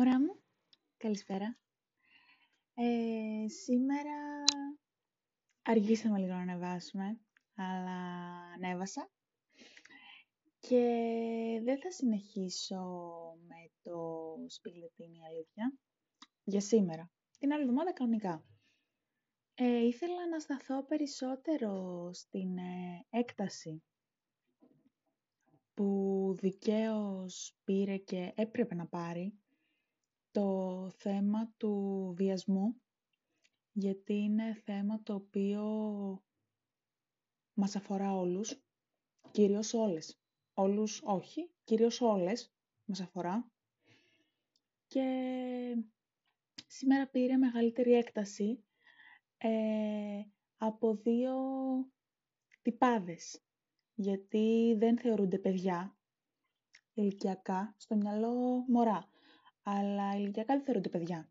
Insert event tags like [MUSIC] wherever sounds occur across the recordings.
Ωραία μου, καλησπέρα. Ε, σήμερα αργήσαμε λίγο να ανεβάσουμε, αλλά ανέβασα. Και δεν θα συνεχίσω με το σπιλετίνι αλήθεια για σήμερα. Την άλλη εβδομάδα κανονικά. Ε, ήθελα να σταθώ περισσότερο στην ε, έκταση που δικαίως πήρε και έπρεπε να πάρει το θέμα του βιασμού, γιατί είναι θέμα το οποίο μας αφορά όλους, κυρίως όλες. Όλους όχι, κυρίως όλες μας αφορά. Και σήμερα πήρε μεγαλύτερη έκταση ε, από δύο τυπάδες, γιατί δεν θεωρούνται παιδιά ηλικιακά, στο μυαλό μωρά αλλά ηλικιακά δεν θεωρούνται παιδιά.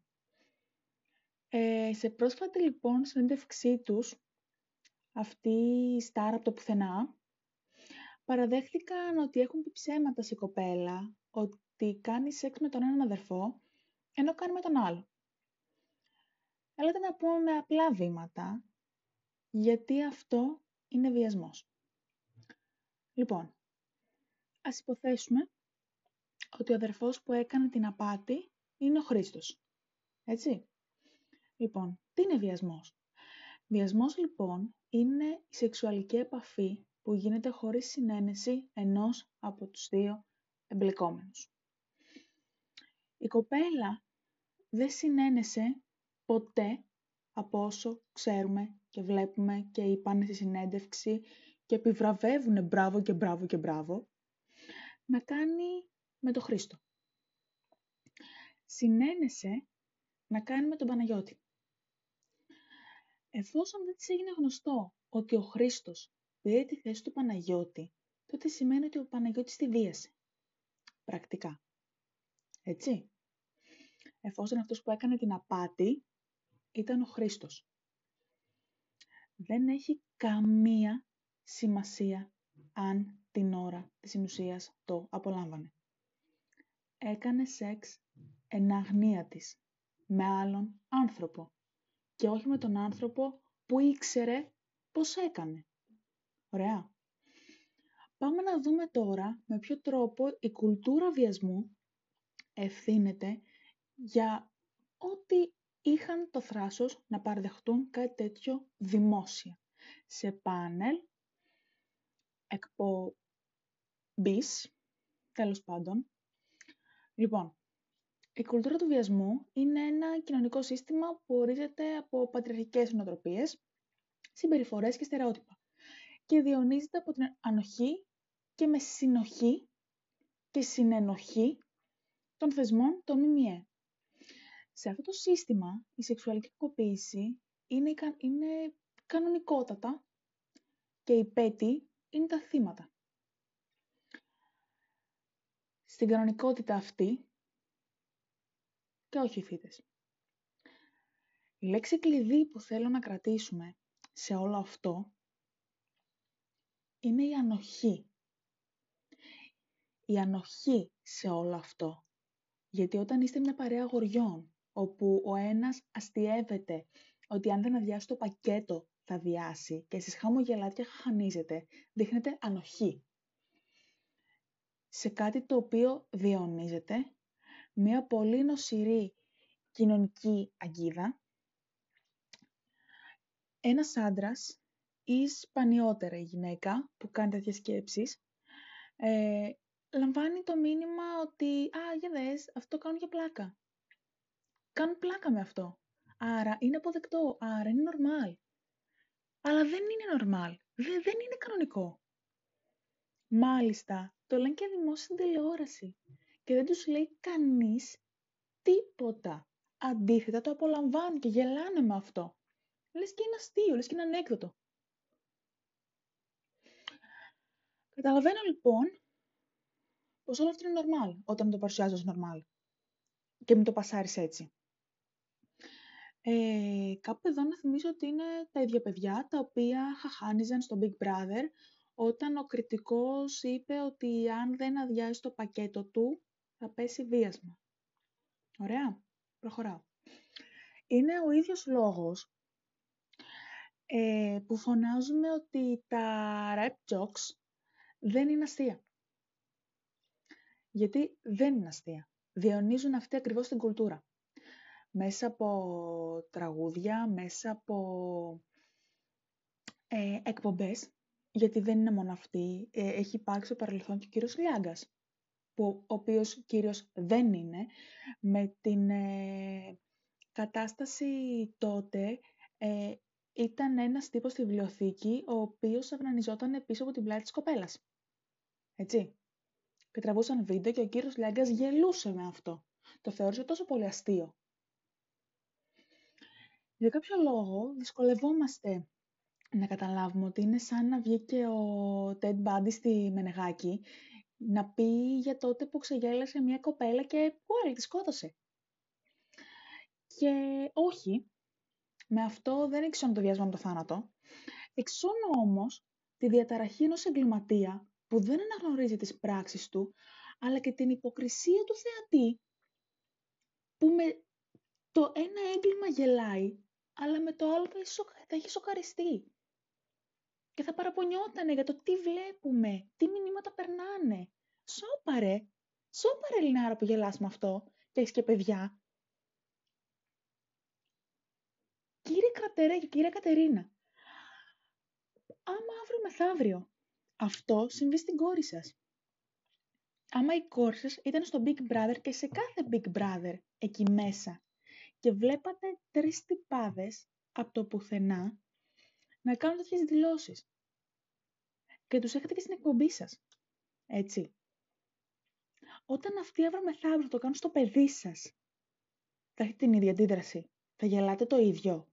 Ε, σε πρόσφατη λοιπόν συνέντευξή τους, αυτή η στάρα από το πουθενά, παραδέχθηκαν ότι έχουν πει ψέματα σε κοπέλα, ότι κάνει σεξ με τον έναν αδερφό, ενώ κάνει με τον άλλο. Έλατε να πούμε απλά βήματα, γιατί αυτό είναι βιασμός. Λοιπόν, ας υποθέσουμε ότι ο αδερφός που έκανε την απάτη είναι ο Χρήστος. Έτσι. Λοιπόν, τι είναι βιασμός; Βιασμός λοιπόν είναι η σεξουαλική επαφή που γίνεται χωρίς συνένεση ενός από τους δύο εμπλεκόμενους. Η κοπέλα δεν συνένεσε ποτέ από όσο ξέρουμε και βλέπουμε και είπαν στη συνέντευξη και επιβραβεύουν μπράβο και μπράβο και μπράβο, να κάνει με τον Χρήστο. Συνένεσε να κάνει με τον Παναγιώτη. Εφόσον δεν της έγινε γνωστό ότι ο Χρήστος πήρε τη θέση του Παναγιώτη, τότε σημαίνει ότι ο Παναγιώτης τη βίασε. Πρακτικά. Έτσι. Εφόσον αυτός που έκανε την απάτη ήταν ο Χρήστος. Δεν έχει καμία σημασία αν την ώρα της συνουσίας το απολάμβανε έκανε σεξ εν αγνία της, με άλλον άνθρωπο και όχι με τον άνθρωπο που ήξερε πώς έκανε. Ωραία. Πάμε να δούμε τώρα με ποιο τρόπο η κουλτούρα βιασμού ευθύνεται για ότι είχαν το θράσος να παραδεχτούν κάτι τέτοιο δημόσια. Σε πάνελ, εκπομπής, τέλος πάντων, Λοιπόν, η κουλτούρα του βιασμού είναι ένα κοινωνικό σύστημα που ορίζεται από πατριαρχικές νοοτροπίες, συμπεριφορές και στερεότυπα και διονύζεται από την ανοχή και με συνοχή και συνενοχή των θεσμών των ΜΜΕ. Σε αυτό το σύστημα, η σεξουαλική κακοποίηση είναι, είναι κανονικότατα και οι πέτοι είναι τα θύματα. Στην κανονικότητα αυτή και όχι οι θύτες. Η λέξη κλειδί που θέλω να κρατήσουμε σε όλο αυτό είναι η ανοχή. Η ανοχή σε όλο αυτό. Γιατί όταν είστε μια παρέα αγοριών, όπου ο ένας αστιεύεται ότι αν δεν αδειάσει το πακέτο θα διάσει και εσείς χαμογελάτε και χανίζετε, δείχνετε ανοχή σε κάτι το οποίο διαιωνίζεται, μια πολύ νοσηρή κοινωνική αγκίδα, ένας άντρας ή σπανιότερα η γυναίκα που κάνει τέτοιες σκέψεις, ε, λαμβάνει το μήνυμα ότι «Α, για δες, αυτό κάνουν για πλάκα». Κάνουν πλάκα με αυτό. Άρα είναι αποδεκτό, άρα είναι normal. Αλλά δεν είναι normal. δεν είναι κανονικό. Μάλιστα, το λένε και δημόσια στην τηλεόραση. Και δεν τους λέει κανείς τίποτα. Αντίθετα το απολαμβάνουν και γελάνε με αυτό. Λες και είναι αστείο, λες και είναι ανέκδοτο. Καταλαβαίνω λοιπόν πως όλο αυτό είναι normal όταν το παρουσιάζω ως normal και μην το πασάρεις έτσι. Ε, κάπου εδώ να θυμίσω ότι είναι τα ίδια παιδιά τα οποία χαχάνιζαν στο Big Brother όταν ο κριτικός είπε ότι αν δεν αδειάσει το πακέτο του, θα πέσει βίασμα. Ωραία. Προχωράω. Είναι ο ίδιος λόγος ε, που φωνάζουμε ότι τα rap jokes δεν είναι αστεία. Γιατί δεν είναι αστεία. Διονύζουν αυτή ακριβώς την κουλτούρα. Μέσα από τραγούδια, μέσα από ε, εκπομπές, γιατί δεν είναι μόνο αυτή, ε, έχει υπάρξει στο παρελθόν και ο κύριος Λιάγκας, που, ο οποίος κύριος δεν είναι, με την ε, κατάσταση τότε ε, ήταν ένας τύπος στη βιβλιοθήκη, ο οποίος αυνανιζόταν πίσω από την πλάτη της κοπέλας. Έτσι. Και τραβούσαν βίντεο και ο κύριος Λιάγκας γελούσε με αυτό. Το θεώρησε τόσο πολύ αστείο. Για κάποιο λόγο δυσκολευόμαστε να καταλάβουμε ότι είναι σαν να βγήκε ο Ted Bundy στη Μενεγάκη να πει για τότε που ξεγέλασε μια κοπέλα και που άλλη τη σκότωσε. Και όχι, με αυτό δεν εξώνω το διάσμα με το θάνατο. Εξώνω όμως τη διαταραχή ενός εγκληματία που δεν αναγνωρίζει τις πράξεις του, αλλά και την υποκρισία του θεατή, που με το ένα έγκλημα γελάει, αλλά με το άλλο θα έχει σοκαριστεί και θα παραπονιότανε για το τι βλέπουμε, τι μηνύματα περνάνε. Σώπαρε, σώπαρε Ελληνάρα που γελάς με αυτό και έχεις και παιδιά. Κύριε Κρατερέ και κύριε Κατερίνα, άμα αύριο μεθαύριο αυτό συμβεί στην κόρη σας, άμα η κόρη σας ήταν στο Big Brother και σε κάθε Big Brother εκεί μέσα και βλέπατε τρεις τυπάδες από το πουθενά να κάνουν τέτοιες δηλώσεις. Και τους έχετε και στην εκπομπή σας. Έτσι. Όταν αυτοί αύριο μεθαύριο το κάνουν στο παιδί σας, θα έχετε την ίδια αντίδραση. Θα γελάτε το ίδιο.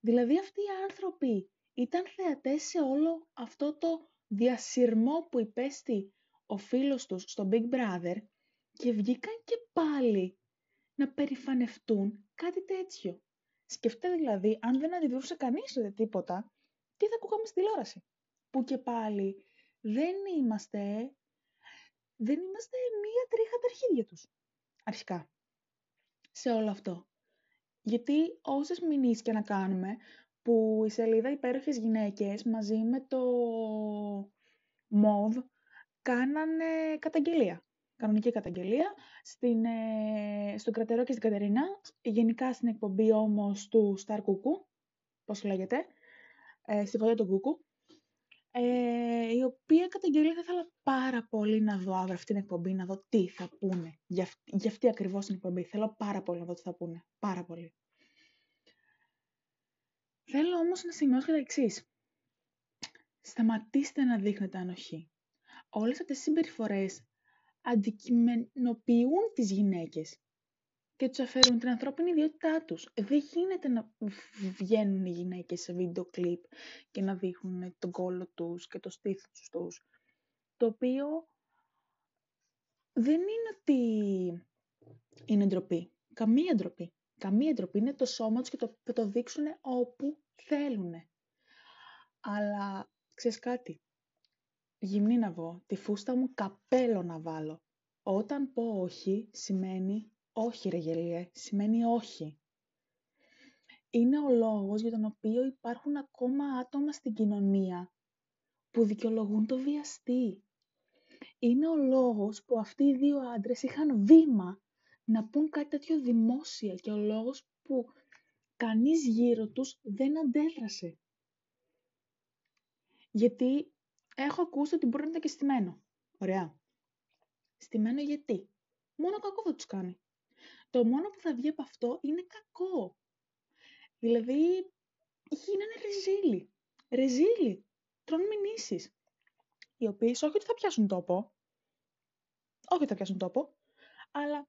Δηλαδή αυτοί οι άνθρωποι ήταν θεατές σε όλο αυτό το διασυρμό που υπέστη ο φίλος τους στο Big Brother και βγήκαν και πάλι να περηφανευτούν κάτι τέτοιο. Σκεφτείτε δηλαδή, αν δεν αντιδρούσε κανείς ούτε τίποτα, τι θα ακούγαμε στη τηλεόραση. Που και πάλι δεν είμαστε, δεν είμαστε μία τρίχα τα αρχίδια τους. Αρχικά. Σε όλο αυτό. Γιατί όσες μηνύσεις και να κάνουμε, που η σελίδα Υπέροχες Γυναίκες μαζί με το MOV κάνανε καταγγελία κανονική καταγγελία, στην, ε, στον Κρατερό και στην Κατερίνα, γενικά στην εκπομπή όμως του Star Cuckoo, πώς λέγεται, ε, στη φωτιά του Κούκου, ε, η οποία καταγγελία θα ήθελα πάρα πολύ να δω αύριο αυτή την εκπομπή, να δω τι θα πούνε για, αυτή, για αυτή ακριβώς την εκπομπή. Θέλω πάρα πολύ να δω τι θα πούνε. Πάρα πολύ. Θέλω όμως να σημειώσω και τα εξής. Σταματήστε να δείχνετε ανοχή. Όλες αυτές τις συμπεριφορές αντικειμενοποιούν τις γυναίκες και τους αφαιρούν την ανθρώπινη ιδιότητά τους. Δεν γίνεται να βγαίνουν οι γυναίκες σε βίντεο κλιπ και να δείχνουν τον κόλο τους και το στήθος τους. Το οποίο δεν είναι ότι είναι ντροπή. Καμία ντροπή. Καμία ντροπή. Είναι το σώμα τους και το, θα το δείξουν όπου θέλουν. Αλλά ξέρεις κάτι γυμνή να βγω, τη φούστα μου καπέλο να βάλω. Όταν πω όχι, σημαίνει όχι ρε γελίε, σημαίνει όχι. Είναι ο λόγος για τον οποίο υπάρχουν ακόμα άτομα στην κοινωνία που δικαιολογούν το βιαστή. Είναι ο λόγος που αυτοί οι δύο άντρες είχαν βήμα να πούν κάτι τέτοιο δημόσια και ο λόγος που κανείς γύρω τους δεν αντέδρασε. Γιατί Έχω ακούσει ότι μπορεί να είναι και στημένο. Ωραία. Στημένο γιατί; Μόνο κακό θα τους κάνει. Το μόνο που θα βγει από αυτό είναι κακό. Δηλαδή, γίνανε ρεζίλοι. Ρεζίλοι. Τρώνε μηνύσεις. Οι οποίες όχι ότι θα πιάσουν τόπο. Όχι ότι θα πιάσουν τόπο. Αλλά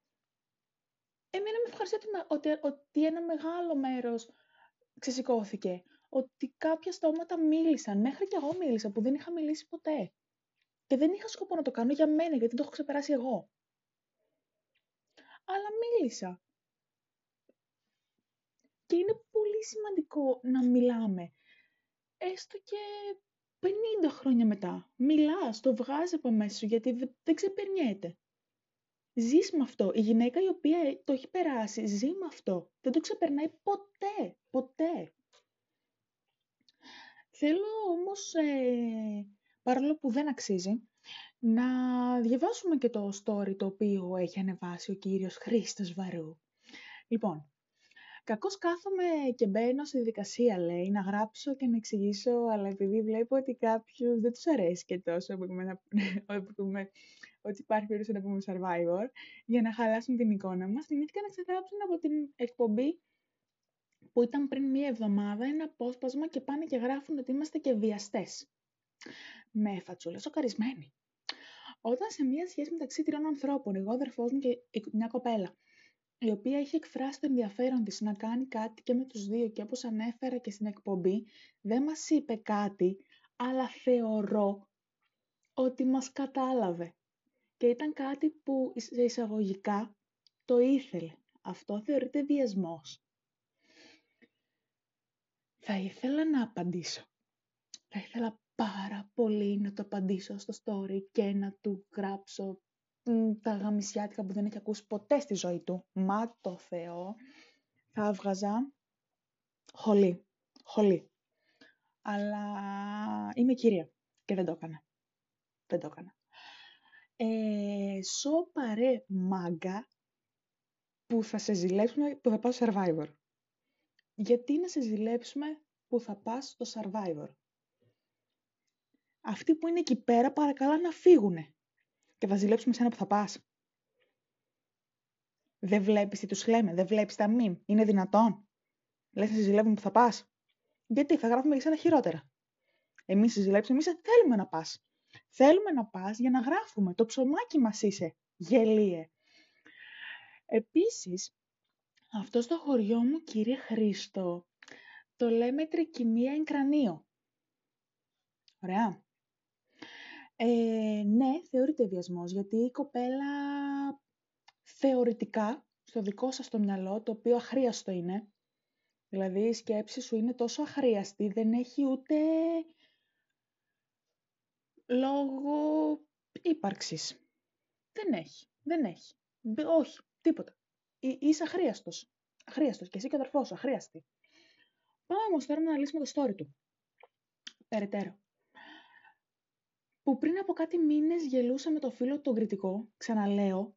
εμένα με ευχαριστεί ότι, ότι ένα μεγάλο μέρος ξεσηκώθηκε ότι κάποια στόματα μίλησαν. Μέχρι και εγώ μίλησα που δεν είχα μιλήσει ποτέ. Και δεν είχα σκοπό να το κάνω για μένα, γιατί το έχω ξεπεράσει εγώ. Αλλά μίλησα. Και είναι πολύ σημαντικό να μιλάμε. Έστω και 50 χρόνια μετά. Μιλάς, το βγάζει από μέσα σου, γιατί δεν ξεπερνιέται. ζεις με αυτό. Η γυναίκα η οποία το έχει περάσει, ζει με αυτό. Δεν το ξεπερνάει ποτέ, ποτέ. Θέλω όμως, ε, παρόλο που δεν αξίζει, να διαβάσουμε και το story το οποίο έχει ανεβάσει ο κύριος Χρήστος Βαρού. Λοιπόν, κακώς κάθομαι και μπαίνω στη δικασία, λέει, να γράψω και να εξηγήσω, αλλά επειδή βλέπω ότι κάποιους δεν τους αρέσει και τόσο που [LAUGHS] πούμε, ότι υπάρχει περίπτωση να πούμε Survivor, για να χαλάσουν την εικόνα μας, θυμήθηκα να ξεγράψουν από την εκπομπή που ήταν πριν μία εβδομάδα ένα απόσπασμα και πάνε και γράφουν ότι είμαστε και βιαστές. Με φατσούλα σοκαρισμένη. Όταν σε μία σχέση μεταξύ τριών ανθρώπων, εγώ, αδερφός μου και μια κοπέλα, η οποία έχει εκφράσει το ενδιαφέρον της να κάνει κάτι και με τους δύο και όπως ανέφερα και στην εκπομπή, δεν μας είπε κάτι, αλλά θεωρώ ότι μας κατάλαβε. Και ήταν κάτι που σε εισαγωγικά το ήθελε. Αυτό θεωρείται βιασμός. Θα ήθελα να απαντήσω. Θα ήθελα πάρα πολύ να το απαντήσω στο story και να του γράψω τα γαμισιάτικα που δεν έχει ακούσει ποτέ στη ζωή του. Μα το Θεό. Θα έβγαζα χολή. Χολή. Αλλά είμαι κυρία και δεν το έκανα. Δεν το έκανα. Ε, σοπαρέ μάγκα που θα σε ζηλέψουμε που θα πάω Survivor. Γιατί να σε ζηλέψουμε που θα πας στο Survivor; Αυτοί που είναι εκεί πέρα παρακαλά να φύγουνε. Και θα ζηλέψουμε σένα που θα πας. Δεν βλέπεις τι τους λέμε, δεν βλέπεις τα μιμ. Είναι δυνατόν. Λες να σε ζηλεύουμε που θα πας. Γιατί θα γράφουμε για σένα χειρότερα. Εμείς σε ζηλέψουμε, εμείς θέλουμε να πας. Θέλουμε να πας για να γράφουμε. Το ψωμάκι μας είσαι. Γελίε. Επίσης, αυτό στο χωριό μου, κύριε Χρήστο, το λέμε τρικυμία εν κρανίο. Ωραία. Ε, ναι, θεωρείται βιασμός, γιατί η κοπέλα θεωρητικά, στο δικό σας το μυαλό, το οποίο αχρίαστο είναι, δηλαδή η σκέψη σου είναι τόσο αχρίαστη, δεν έχει ούτε λόγο ύπαρξης. Δεν έχει, δεν έχει. Όχι, τίποτα. Είσαι αχρίαστος. Αχρίαστος. Και εσύ και ο αδερφός σου, αχρίαστη. Πάμε όμως τώρα να αναλύσουμε το story του. Περαιτέρω. Που πριν από κάτι μήνες γελούσε με το φίλο τον κριτικό, ξαναλέω,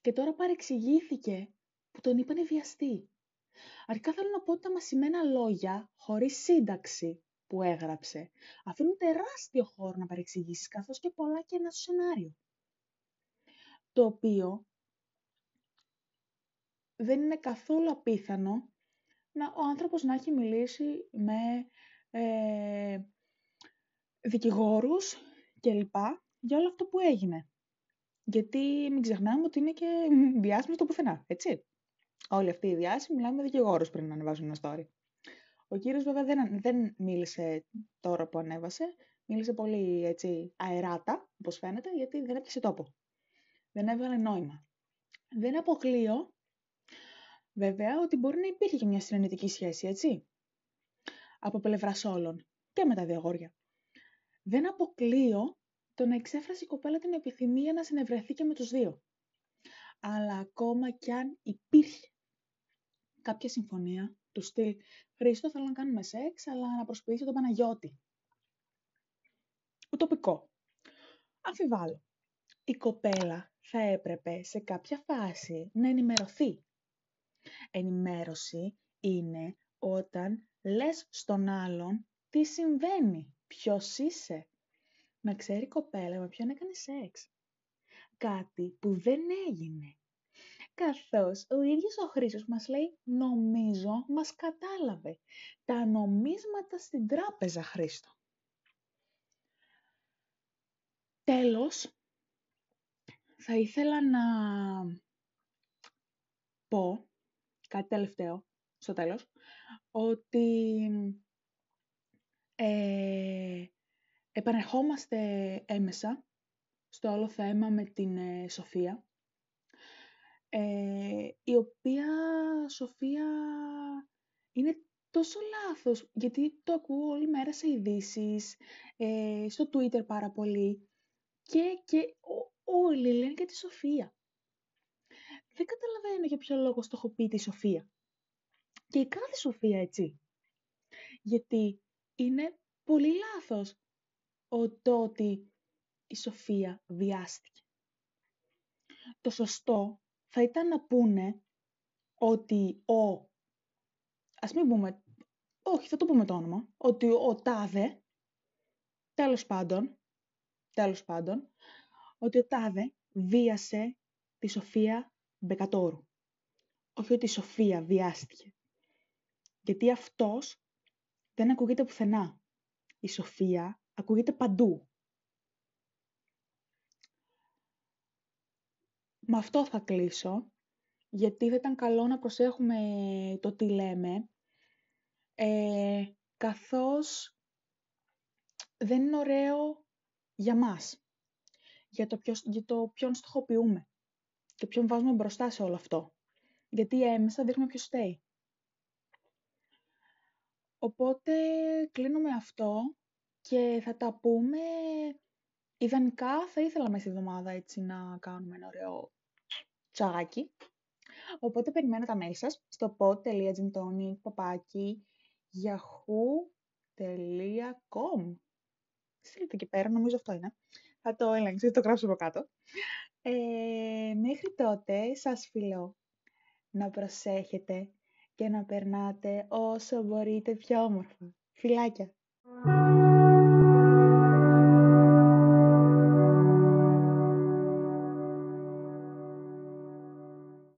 και τώρα παρεξηγήθηκε που τον είπανε βιαστή. Αρχικά θέλω να πω ότι τα μασημένα λόγια, χωρίς σύνταξη, που έγραψε, αφήνουν τεράστιο χώρο να παρεξηγήσεις, καθώς και πολλά και ένα σενάριο. Το οποίο δεν είναι καθόλου απίθανο να ο άνθρωπος να έχει μιλήσει με ε, δικηγόρους και λοιπά για όλο αυτό που έγινε. Γιατί μην ξεχνάμε ότι είναι και διάσημο στο πουθενά, έτσι. Όλοι αυτοί οι διάσημοι μιλάμε με δικηγόρους πριν να ανεβάζουν ένα story. Ο κύριος βέβαια δεν, δεν μίλησε τώρα που ανέβασε, μίλησε πολύ έτσι αεράτα, όπως φαίνεται, γιατί δεν έπιασε τόπο. Δεν έβγαλε νόημα. Δεν αποκλείω Βέβαια ότι μπορεί να υπήρχε και μια συνενετική σχέση, έτσι. Από πλευράς όλων και με τα δύο αγόρια. Δεν αποκλείω το να εξέφρασε η κοπέλα την επιθυμία να συνευρεθεί και με τους δύο. Αλλά ακόμα κι αν υπήρχε κάποια συμφωνία του στυλ «Χρήστο, θέλω να κάνουμε σεξ, αλλά να προσποιήσω τον Παναγιώτη». Ουτοπικό. Αμφιβάλλω. Η κοπέλα θα έπρεπε σε κάποια φάση να ενημερωθεί Ενημέρωση είναι όταν λες στον άλλον τι συμβαίνει, ποιος είσαι. Να ξέρει η κοπέλα με ποιον έκανε σεξ. Κάτι που δεν έγινε. Καθώς ο ίδιος ο Χρήστος μας λέει «Νομίζω μας κατάλαβε». Τα νομίσματα στην τράπεζα, Χρήστο. Τέλος, θα ήθελα να πω κάτι τελευταίο, στο τέλος, ότι ε, επανερχόμαστε έμεσα στο όλο θέμα με την ε, Σοφία, ε, η οποία Σοφία είναι τόσο λάθος, γιατί το ακούω όλη μέρα σε ειδήσεις, ε, στο Twitter πάρα πολύ και, και όλοι λένε για τη Σοφία. Δεν καταλαβαίνω για ποιο λόγο στο έχω πει τη Σοφία. Και η κάθε Σοφία έτσι. Γιατί είναι πολύ λάθος το ότι η Σοφία βιάστηκε. Το σωστό θα ήταν να πούνε ότι ο, ας μην πούμε, όχι θα το πούμε το όνομα, ότι ο Τάδε, τέλος πάντων, τέλος πάντων, ότι ο Τάδε βίασε τη Σοφία Μπεκατόρου. Όχι ότι η Σοφία βιάστηκε. Γιατί αυτός δεν ακούγεται πουθενά. Η Σοφία ακούγεται παντού. Με αυτό θα κλείσω, γιατί θα ήταν καλό να προσέχουμε το τι λέμε, ε, καθώς δεν είναι ωραίο για μας, για το, ποιος, για το ποιον στοχοποιούμε και ποιον βάζουμε μπροστά σε όλο αυτό. Γιατί έμεσα δείχνουμε ποιος στέει. Οπότε κλείνουμε αυτό και θα τα πούμε ιδανικά θα ήθελα μέσα στη εβδομάδα έτσι να κάνουμε ένα ωραίο τσάκι. Οπότε περιμένω τα mail σας στο pod.gintonic.papaki yahoo.com Στείλτε εκεί πέρα, νομίζω αυτό είναι. Θα το ελέγξω, θα το γράψω από κάτω. Ε, μέχρι τότε σας φιλώ να προσέχετε και να περνάτε όσο μπορείτε πιο όμορφα. Φιλάκια!